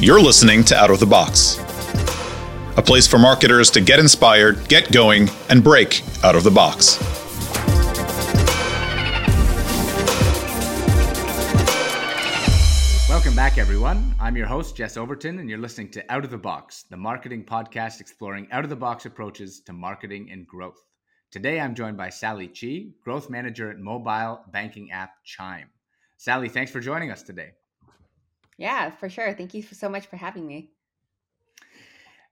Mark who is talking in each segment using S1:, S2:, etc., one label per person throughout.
S1: You're listening to Out of the Box, a place for marketers to get inspired, get going, and break out of the box.
S2: Welcome back, everyone. I'm your host, Jess Overton, and you're listening to Out of the Box, the marketing podcast exploring out of the box approaches to marketing and growth. Today, I'm joined by Sally Chi, growth manager at mobile banking app Chime. Sally, thanks for joining us today.
S3: Yeah, for sure. Thank you so much for having me.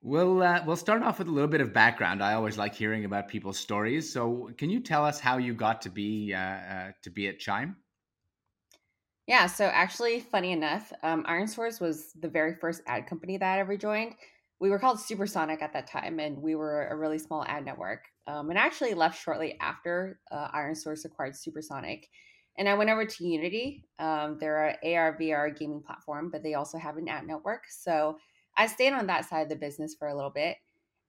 S2: We'll uh, we'll start off with a little bit of background. I always like hearing about people's stories. So, can you tell us how you got to be uh, uh, to be at Chime?
S3: Yeah, so actually, funny enough, um, ironSource was the very first ad company that I ever joined. We were called Supersonic at that time, and we were a really small ad network. Um, and actually left shortly after uh, ironSource acquired Supersonic. And I went over to Unity. Um, they're an AR VR gaming platform, but they also have an ad network. So I stayed on that side of the business for a little bit.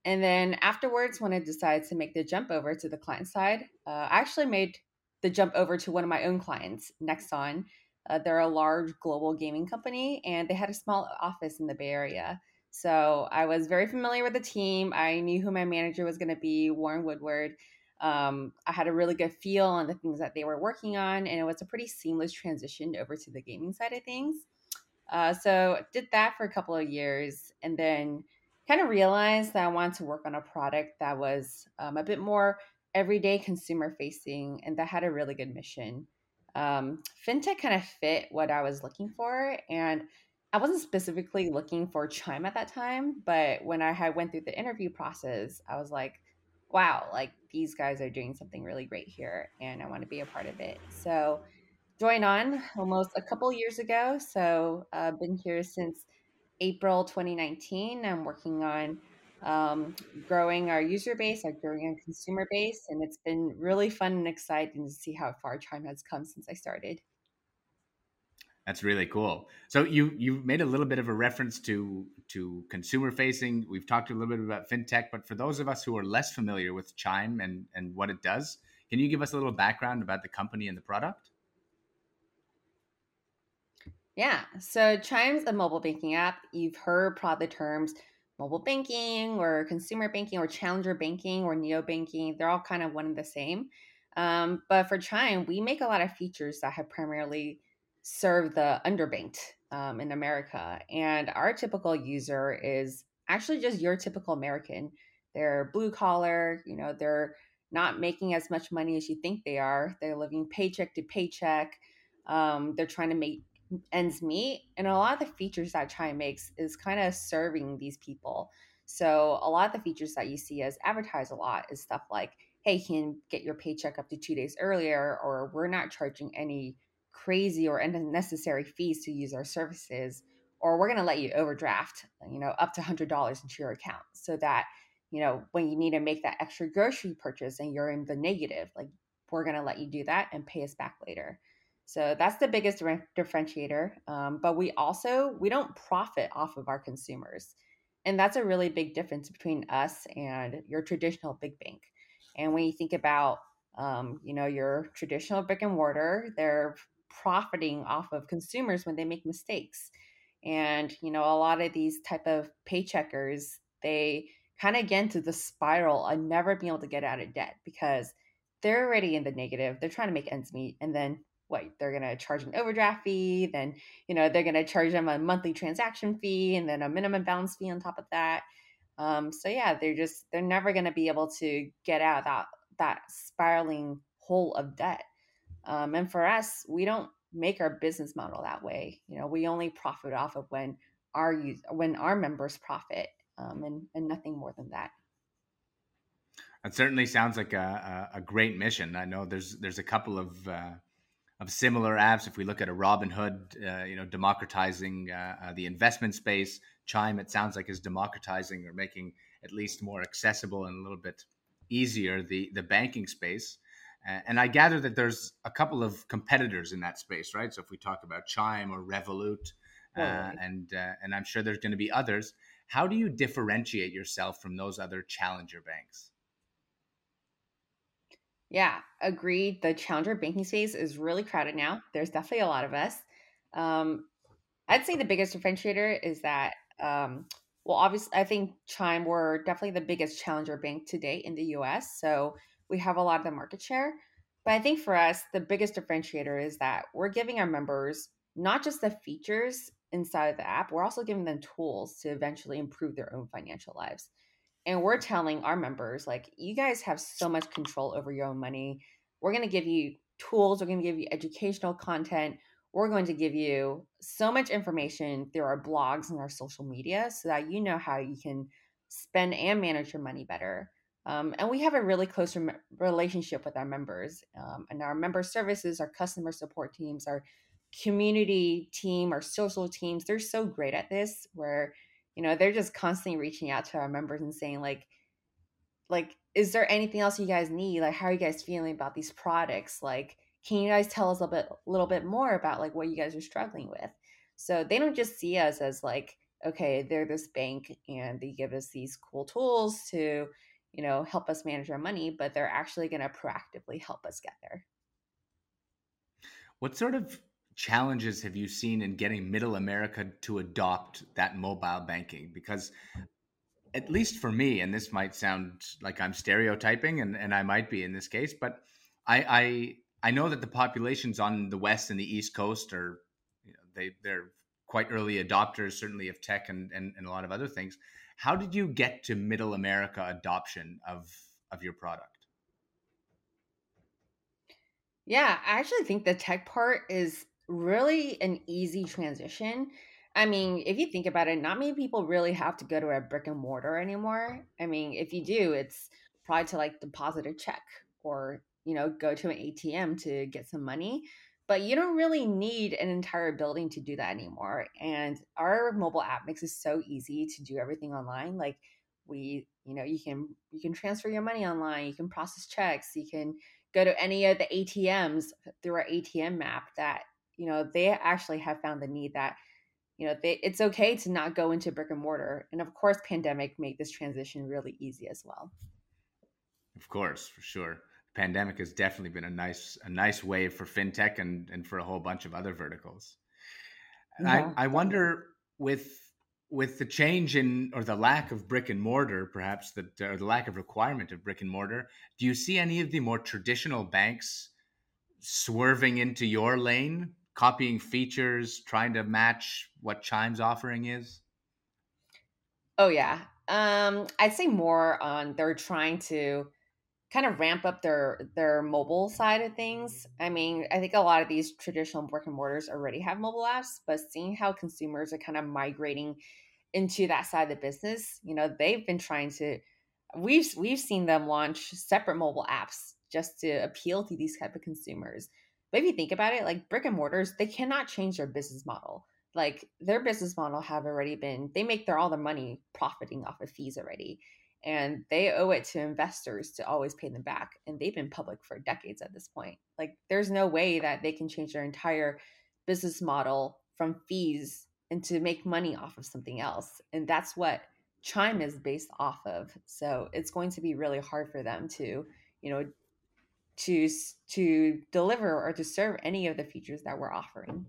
S3: And then afterwards, when I decided to make the jump over to the client side, uh, I actually made the jump over to one of my own clients, Nexon. Uh, they're a large global gaming company, and they had a small office in the Bay Area. So I was very familiar with the team. I knew who my manager was going to be, Warren Woodward. Um, I had a really good feel on the things that they were working on, and it was a pretty seamless transition over to the gaming side of things. Uh, so did that for a couple of years, and then kind of realized that I wanted to work on a product that was um, a bit more everyday consumer facing, and that had a really good mission. Um, fintech kind of fit what I was looking for, and I wasn't specifically looking for Chime at that time, but when I had went through the interview process, I was like, wow, like these guys are doing something really great here and I want to be a part of it. So joined on almost a couple years ago. So I've uh, been here since April 2019. I'm working on um, growing our user base, our growing our consumer base, and it's been really fun and exciting to see how far Chime has come since I started.
S2: That's really cool. So you you made a little bit of a reference to to consumer facing. We've talked a little bit about fintech, but for those of us who are less familiar with Chime and and what it does, can you give us a little background about the company and the product?
S3: Yeah. So Chime's a mobile banking app. You've heard probably the terms mobile banking or consumer banking or challenger banking or neo banking. They're all kind of one and the same. Um, but for Chime, we make a lot of features that have primarily serve the underbanked um, in America. And our typical user is actually just your typical American. They're blue collar, you know, they're not making as much money as you think they are. They're living paycheck to paycheck. Um, they're trying to make ends meet. And a lot of the features that Chime makes is kind of serving these people. So a lot of the features that you see as advertised a lot is stuff like, hey, you can get your paycheck up to two days earlier, or we're not charging any crazy or unnecessary fees to use our services or we're going to let you overdraft you know up to $100 into your account so that you know when you need to make that extra grocery purchase and you're in the negative like we're going to let you do that and pay us back later. So that's the biggest differentiator um, but we also we don't profit off of our consumers and that's a really big difference between us and your traditional big bank. And when you think about um, you know your traditional brick and mortar they're profiting off of consumers when they make mistakes. And you know a lot of these type of paycheckers they kind of get into the spiral of never being able to get out of debt because they're already in the negative they're trying to make ends meet and then what they're going to charge an overdraft fee then you know they're going to charge them a monthly transaction fee and then a minimum balance fee on top of that. Um, so yeah they're just they're never going to be able to get out of that that spiraling hole of debt um, and for us, we don't make our business model that way. You know, we only profit off of when our when our members profit, um, and and nothing more than that.
S2: It certainly sounds like a, a, great mission. I know there's there's a couple of uh, of similar apps. If we look at a Robinhood, uh, you know, democratizing uh, uh, the investment space, Chime, it sounds like is democratizing or making at least more accessible and a little bit easier the the banking space. And I gather that there's a couple of competitors in that space, right? So if we talk about Chime or Revolut, uh, and uh, and I'm sure there's going to be others. How do you differentiate yourself from those other challenger banks?
S3: Yeah, agreed. The challenger banking space is really crowded now. There's definitely a lot of us. Um, I'd say the biggest differentiator is that, um, well, obviously, I think Chime we're definitely the biggest challenger bank to date in the U.S. So we have a lot of the market share. But I think for us, the biggest differentiator is that we're giving our members not just the features inside of the app, we're also giving them tools to eventually improve their own financial lives. And we're telling our members, like, you guys have so much control over your own money. We're going to give you tools, we're going to give you educational content, we're going to give you so much information through our blogs and our social media so that you know how you can spend and manage your money better. Um, and we have a really close relationship with our members um, and our member services, our customer support teams, our community team, our social teams. They're so great at this where, you know, they're just constantly reaching out to our members and saying, like, like, is there anything else you guys need? Like, how are you guys feeling about these products? Like, can you guys tell us a bit, little bit more about like what you guys are struggling with? So they don't just see us as like, okay, they're this bank and they give us these cool tools to, you know, help us manage our money, but they're actually going to proactively help us get there.
S2: What sort of challenges have you seen in getting middle America to adopt that mobile banking? Because at least for me, and this might sound like I'm stereotyping, and, and I might be in this case, but I, I I know that the populations on the west and the east coast are, you know, they they're quite early adopters, certainly of tech and, and, and a lot of other things. How did you get to middle America adoption of of your product?
S3: Yeah, I actually think the tech part is really an easy transition. I mean, if you think about it, not many people really have to go to a brick and mortar anymore. I mean, if you do, it's probably to like deposit a check or you know, go to an ATM to get some money. But you don't really need an entire building to do that anymore. And our mobile app makes it so easy to do everything online. Like we, you know, you can you can transfer your money online, you can process checks, you can go to any of the ATMs through our ATM map that, you know, they actually have found the need that you know they, it's okay to not go into brick and mortar and of course pandemic made this transition really easy as well
S2: of course for sure pandemic has definitely been a nice a nice wave for fintech and and for a whole bunch of other verticals. Yeah. I I wonder with with the change in or the lack of brick and mortar, perhaps the or the lack of requirement of brick and mortar, do you see any of the more traditional banks swerving into your lane, copying features, trying to match what Chime's offering is?
S3: Oh yeah, um, I'd say more on they're trying to kind of ramp up their their mobile side of things. I mean, I think a lot of these traditional brick and mortars already have mobile apps, but seeing how consumers are kind of migrating into that side of the business, you know, they've been trying to we've we've seen them launch separate mobile apps just to appeal to these type of consumers. But if you think about it, like brick and mortars, they cannot change their business model. Like their business model have already been they make their all their money profiting off of fees already and they owe it to investors to always pay them back and they've been public for decades at this point. Like there's no way that they can change their entire business model from fees and to make money off of something else and that's what chime is based off of. So it's going to be really hard for them to you know to to deliver or to serve any of the features that we're offering.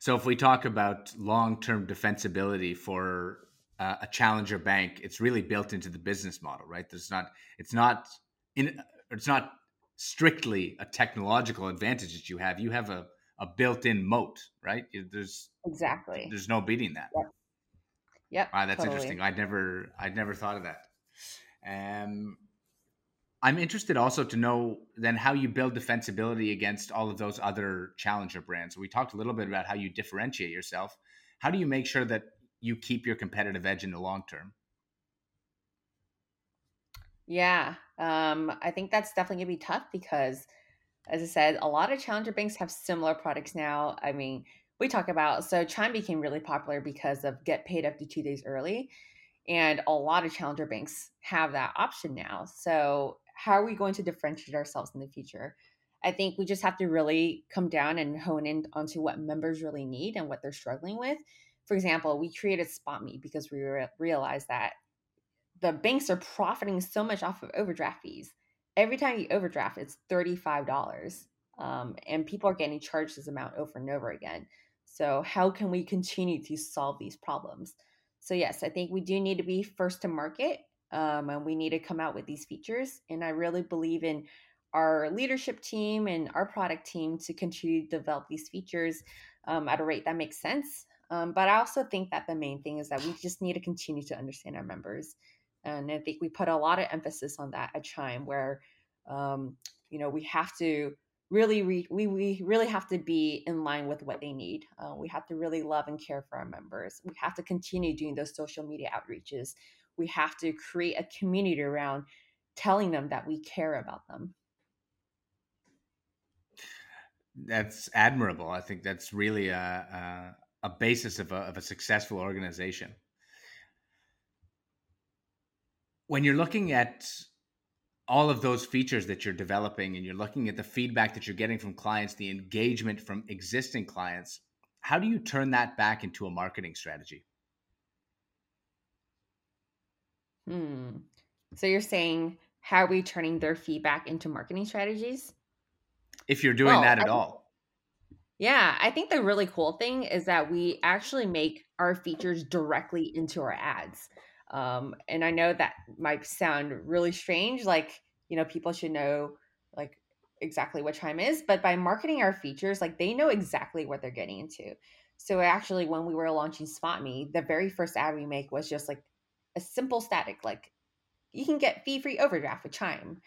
S2: So if we talk about long-term defensibility for uh, a challenger bank, it's really built into the business model, right? There's not, it's not in, it's not strictly a technological advantage that you have. You have a, a built-in moat, right? There's
S3: exactly,
S2: there's no beating that.
S3: Yep. Yep.
S2: Wow, that's totally. interesting. I'd never, I'd never thought of that. Um, I'm interested also to know then how you build defensibility against all of those other challenger brands. We talked a little bit about how you differentiate yourself. How do you make sure that you keep your competitive edge in the long term.
S3: Yeah, um, I think that's definitely gonna be tough because, as I said, a lot of challenger banks have similar products now. I mean, we talk about so Chime became really popular because of get paid up to two days early, and a lot of challenger banks have that option now. So, how are we going to differentiate ourselves in the future? I think we just have to really come down and hone in onto what members really need and what they're struggling with for example, we created SpotMe because we re- realized that the banks are profiting so much off of overdraft fees. Every time you overdraft, it's $35. Um, and people are getting charged this amount over and over again. So, how can we continue to solve these problems? So, yes, I think we do need to be first to market um, and we need to come out with these features. And I really believe in our leadership team and our product team to continue to develop these features um, at a rate that makes sense. Um, but I also think that the main thing is that we just need to continue to understand our members. And I think we put a lot of emphasis on that at Chime, where um, you know we have to really re- we we really have to be in line with what they need. Uh, we have to really love and care for our members. We have to continue doing those social media outreaches. We have to create a community around telling them that we care about them.
S2: That's admirable. I think that's really a a, basis of a, of a successful organization. When you're looking at all of those features that you're developing and you're looking at the feedback that you're getting from clients, the engagement from existing clients, how do you turn that back into a marketing strategy?
S3: Hmm. So you're saying how are we turning their feedback into marketing strategies?
S2: If you're doing well, that at I, all.
S3: Yeah, I think the really cool thing is that we actually make our features directly into our ads. Um, and I know that might sound really strange, like, you know, people should know like exactly what Chime is, but by marketing our features, like they know exactly what they're getting into. So actually, when we were launching SpotMe, the very first ad we make was just like a simple static, like you can get fee free overdraft with Chime.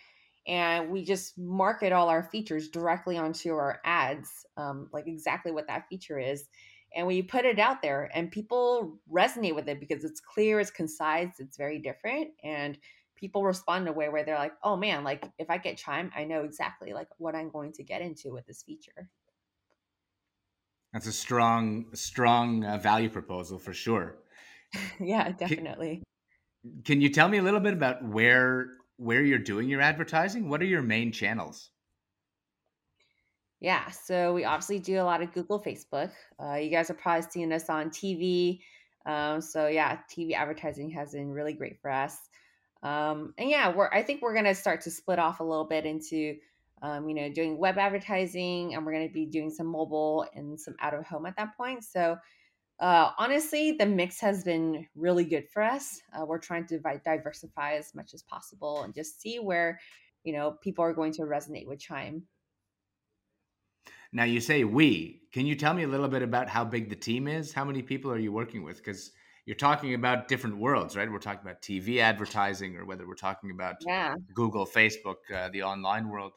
S3: And we just market all our features directly onto our ads, um, like exactly what that feature is and we put it out there and people resonate with it because it's clear it's concise it's very different and people respond in a way where they're like oh man like if i get chime i know exactly like what i'm going to get into with this feature.
S2: That's a strong strong uh, value proposal for sure.
S3: Yeah definitely.
S2: can, can you tell me a little bit about where where you're doing your advertising what are your main channels
S3: yeah, so we obviously do a lot of Google, Facebook. Uh, you guys are probably seeing us on TV. Um, so yeah, TV advertising has been really great for us. Um, and yeah, we're I think we're gonna start to split off a little bit into um, you know doing web advertising, and we're gonna be doing some mobile and some out of home at that point. So uh, honestly, the mix has been really good for us. Uh, we're trying to diversify as much as possible and just see where you know people are going to resonate with Chime.
S2: Now you say we. Can you tell me a little bit about how big the team is? How many people are you working with? Because you're talking about different worlds, right? We're talking about TV advertising, or whether we're talking about
S3: yeah.
S2: Google, Facebook, uh, the online world.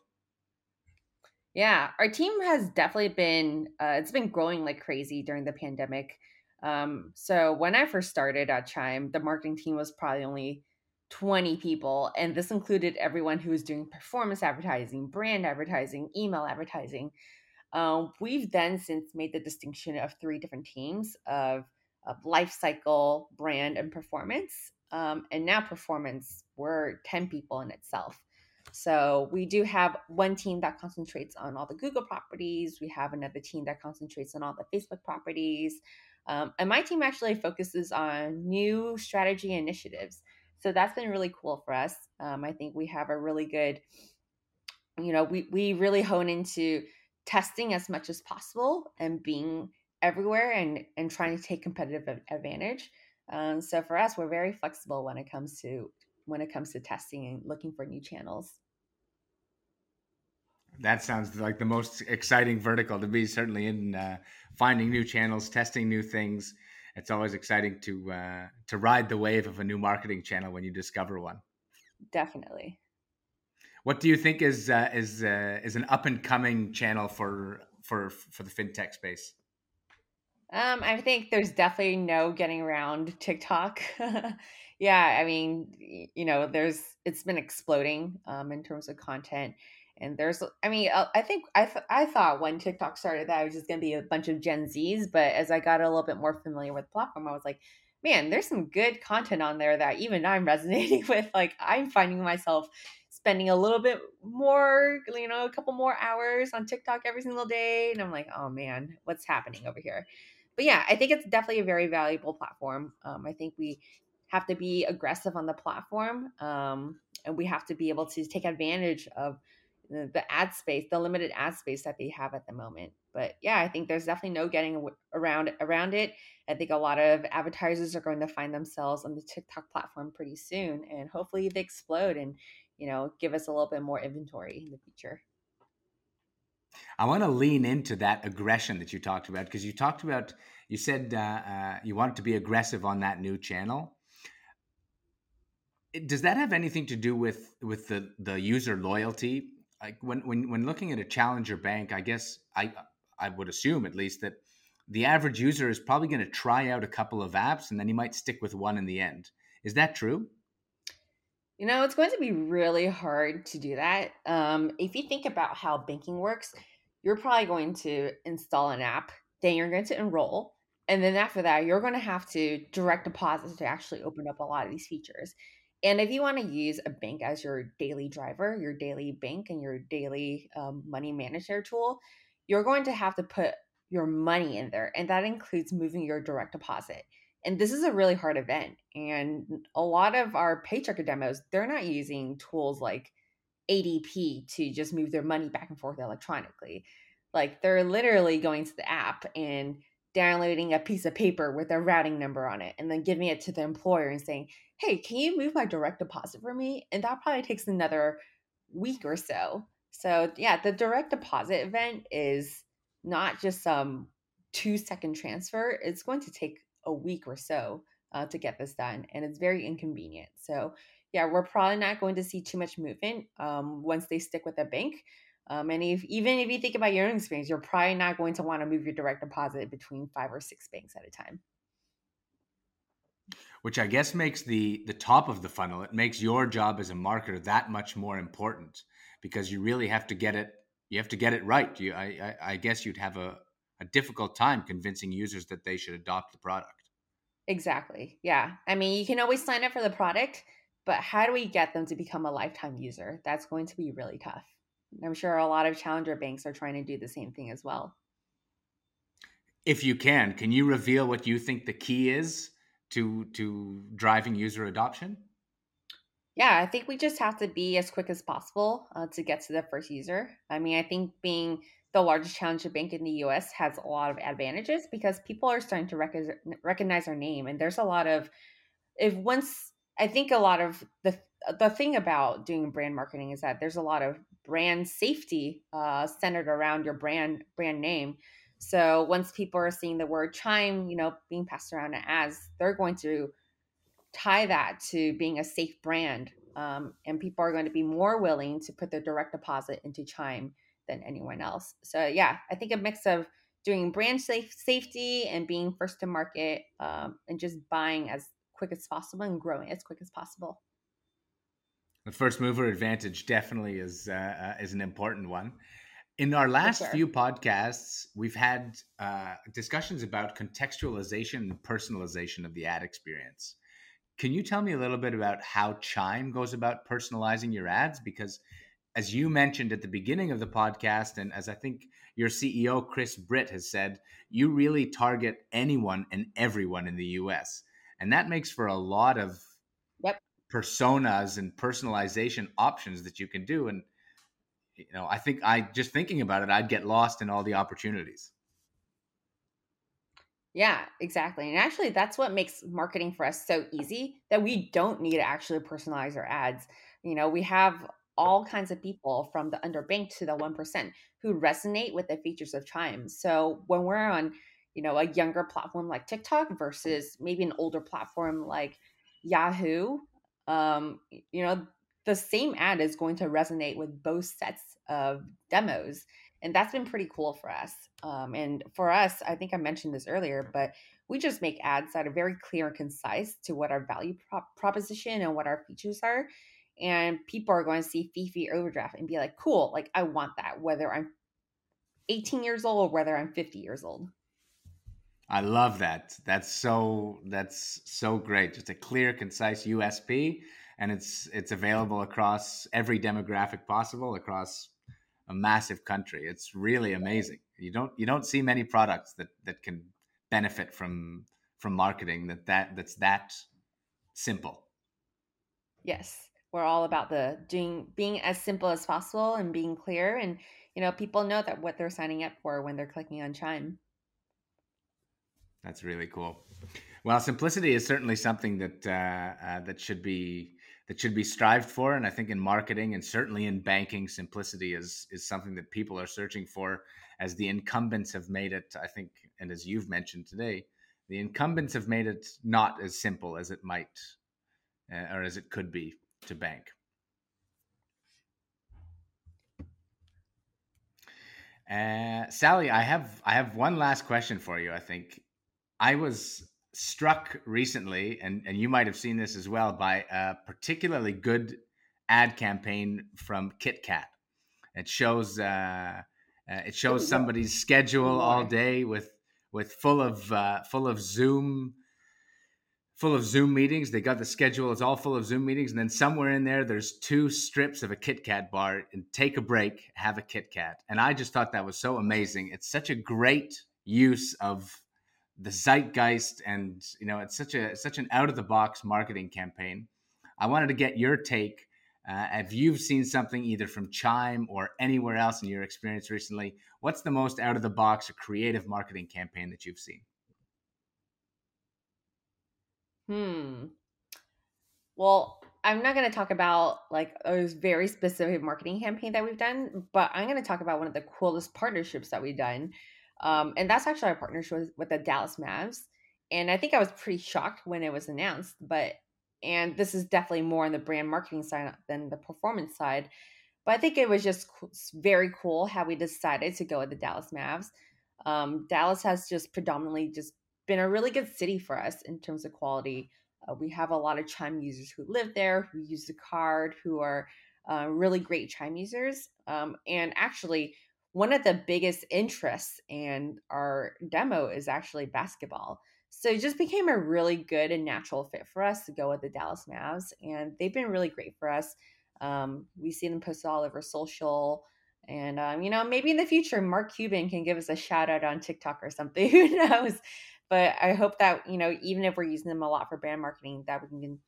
S3: Yeah, our team has definitely been uh, it's been growing like crazy during the pandemic. Um, so when I first started at Chime, the marketing team was probably only 20 people, and this included everyone who was doing performance advertising, brand advertising, email advertising. Um, we've then since made the distinction of three different teams of, of life cycle, brand, and performance. Um, and now performance, we're 10 people in itself. So we do have one team that concentrates on all the Google properties. We have another team that concentrates on all the Facebook properties. Um, and my team actually focuses on new strategy initiatives. So that's been really cool for us. Um, I think we have a really good, you know, we, we really hone into testing as much as possible and being everywhere and and trying to take competitive advantage. Um, so for us, we're very flexible when it comes to when it comes to testing and looking for new channels.
S2: That sounds like the most exciting vertical to be. Certainly in uh, finding new channels, testing new things. It's always exciting to uh, to ride the wave of a new marketing channel when you discover one.
S3: Definitely.
S2: What do you think is uh, is uh, is an up and coming channel for for for the fintech space?
S3: Um, I think there's definitely no getting around TikTok. yeah, I mean, you know, there's it's been exploding um, in terms of content, and there's, I mean, uh, I think I th- I thought when TikTok started that it was just gonna be a bunch of Gen Zs, but as I got a little bit more familiar with the platform, I was like, man, there's some good content on there that even I'm resonating with. Like, I'm finding myself spending a little bit more, you know, a couple more hours on TikTok every single day. And I'm like, oh man, what's happening over here? But yeah, I think it's definitely a very valuable platform. Um, I think we have to be aggressive on the platform um, and we have to be able to take advantage of the, the ad space, the limited ad space that they have at the moment. But yeah, I think there's definitely no getting around around it. I think a lot of advertisers are going to find themselves on the TikTok platform pretty soon, and hopefully they explode and you know give us a little bit more inventory in the future.
S2: I want to lean into that aggression that you talked about because you talked about you said uh, uh, you wanted to be aggressive on that new channel. Does that have anything to do with with the the user loyalty? Like when when when looking at a challenger bank, I guess I I would assume at least that the average user is probably going to try out a couple of apps and then he might stick with one in the end. Is that true?
S3: You know, it's going to be really hard to do that. Um, if you think about how banking works, you're probably going to install an app, then you're going to enroll, and then after that, you're going to have to direct deposits to actually open up a lot of these features. And if you want to use a bank as your daily driver, your daily bank, and your daily um, money manager tool, you're going to have to put your money in there. And that includes moving your direct deposit. And this is a really hard event. And a lot of our paycheck demos, they're not using tools like ADP to just move their money back and forth electronically. Like they're literally going to the app and downloading a piece of paper with a routing number on it and then giving it to the employer and saying, Hey, can you move my direct deposit for me? And that probably takes another week or so. So, yeah, the direct deposit event is not just some two second transfer, it's going to take a week or so uh, to get this done. And it's very inconvenient. So, yeah, we're probably not going to see too much movement um, once they stick with a bank. Um, and if even if you think about your own experience, you're probably not going to want to move your direct deposit between five or six banks at a time.
S2: Which I guess makes the the top of the funnel. It makes your job as a marketer that much more important because you really have to get it. You have to get it right. You, I, I, I guess you'd have a, a difficult time convincing users that they should adopt the product.
S3: Exactly. Yeah. I mean, you can always sign up for the product, but how do we get them to become a lifetime user? That's going to be really tough. I'm sure a lot of challenger banks are trying to do the same thing as well.
S2: If you can, can you reveal what you think the key is to to driving user adoption?
S3: Yeah, I think we just have to be as quick as possible uh, to get to the first user. I mean, I think being the largest challenger bank in the US has a lot of advantages because people are starting to rec- recognize our name. And there's a lot of, if once, I think a lot of the, the thing about doing brand marketing is that there's a lot of brand safety uh, centered around your brand brand name. So once people are seeing the word chime, you know, being passed around as, they're going to tie that to being a safe brand, um, and people are going to be more willing to put their direct deposit into Chime than anyone else. So yeah, I think a mix of doing brand safe safety and being first to market, um, and just buying as quick as possible and growing as quick as possible
S2: the first mover advantage definitely is uh, uh, is an important one. In our last sure. few podcasts, we've had uh, discussions about contextualization and personalization of the ad experience. Can you tell me a little bit about how Chime goes about personalizing your ads? Because as you mentioned at the beginning of the podcast, and as I think your CEO, Chris Britt, has said, you really target anyone and everyone in the US. And that makes for a lot of personas and personalization options that you can do. And you know i think i just thinking about it i'd get lost in all the opportunities.
S3: Yeah exactly. And actually that's what makes marketing for us so easy that we don't need to actually personalize our ads. You know we have all kinds of people from the underbanked to the 1% who resonate with the features of chime. So when we're on you know a younger platform like tiktok versus maybe an older platform like yahoo um, you know, the same ad is going to resonate with both sets of demos. And that's been pretty cool for us. Um, and for us, I think I mentioned this earlier, but we just make ads that are very clear and concise to what our value prop- proposition and what our features are. And people are going to see fee free overdraft and be like, cool, like I want that, whether I'm 18 years old or whether I'm 50 years old.
S2: I love that. That's so that's so great. Just a clear, concise USP, and it's it's available across every demographic possible across a massive country. It's really amazing. You don't you don't see many products that that can benefit from from marketing that that that's that simple.
S3: Yes. we're all about the doing being as simple as possible and being clear and you know people know that what they're signing up for when they're clicking on chime
S2: that's really cool well simplicity is certainly something that uh, uh, that should be that should be strived for and i think in marketing and certainly in banking simplicity is is something that people are searching for as the incumbents have made it i think and as you've mentioned today the incumbents have made it not as simple as it might uh, or as it could be to bank. Uh, Sally, I have I have one last question for you. I think I was struck recently, and and you might have seen this as well, by a particularly good ad campaign from KitKat. It shows uh, uh, it shows somebody's schedule all day with with full of uh, full of Zoom full of Zoom meetings. They got the schedule; it's all full of Zoom meetings, and then somewhere in there, there's two strips of a Kit Kat bar. And take a break, have a Kit Kat. And I just thought that was so amazing. It's such a great use of the zeitgeist, and you know, it's such a such an out of the box marketing campaign. I wanted to get your take. Uh, if you've seen something either from Chime or anywhere else in your experience recently, what's the most out of the box or creative marketing campaign that you've seen?
S3: Hmm. Well, I'm not going to talk about like a very specific marketing campaign that we've done, but I'm going to talk about one of the coolest partnerships that we've done. Um, and that's actually our partnership with, with the Dallas Mavs. And I think I was pretty shocked when it was announced, but and this is definitely more on the brand marketing side than the performance side. But I think it was just very cool how we decided to go with the Dallas Mavs. Um, Dallas has just predominantly just been a really good city for us in terms of quality. Uh, we have a lot of Chime users who live there, who use the card, who are uh, really great Chime users. Um, and actually, one of the biggest interests in our demo is actually basketball. So it just became a really good and natural fit for us to go with the Dallas Mavs. And they've been really great for us. Um, we see them posted all over social. And, um, you know, maybe in the future, Mark Cuban can give us a shout out on TikTok or something. Who knows? But I hope that, you know, even if we're using them a lot for brand marketing, that we can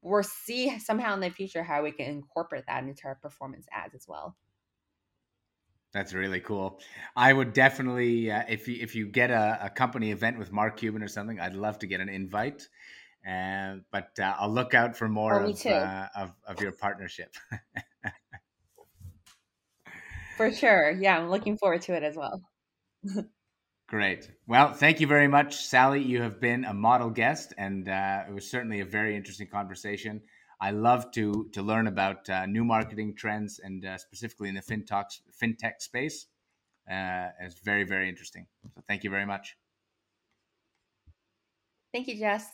S3: we'll see somehow in the future how we can incorporate that into our performance ads as well.
S2: That's really cool. I would definitely, uh, if you if you get a, a, company event with Mark Cuban or something, I'd love to get an invite. Uh, but uh, I'll look out for more oh, of, uh, of, of your partnership.
S3: for sure, yeah, I'm looking forward to it as well.
S2: Great. Well, thank you very much, Sally. You have been a model guest, and uh, it was certainly a very interesting conversation. I love to to learn about uh, new marketing trends, and uh, specifically in the fintech fintech space. Uh, it's very very interesting. So, thank you very much.
S3: Thank you, Jess.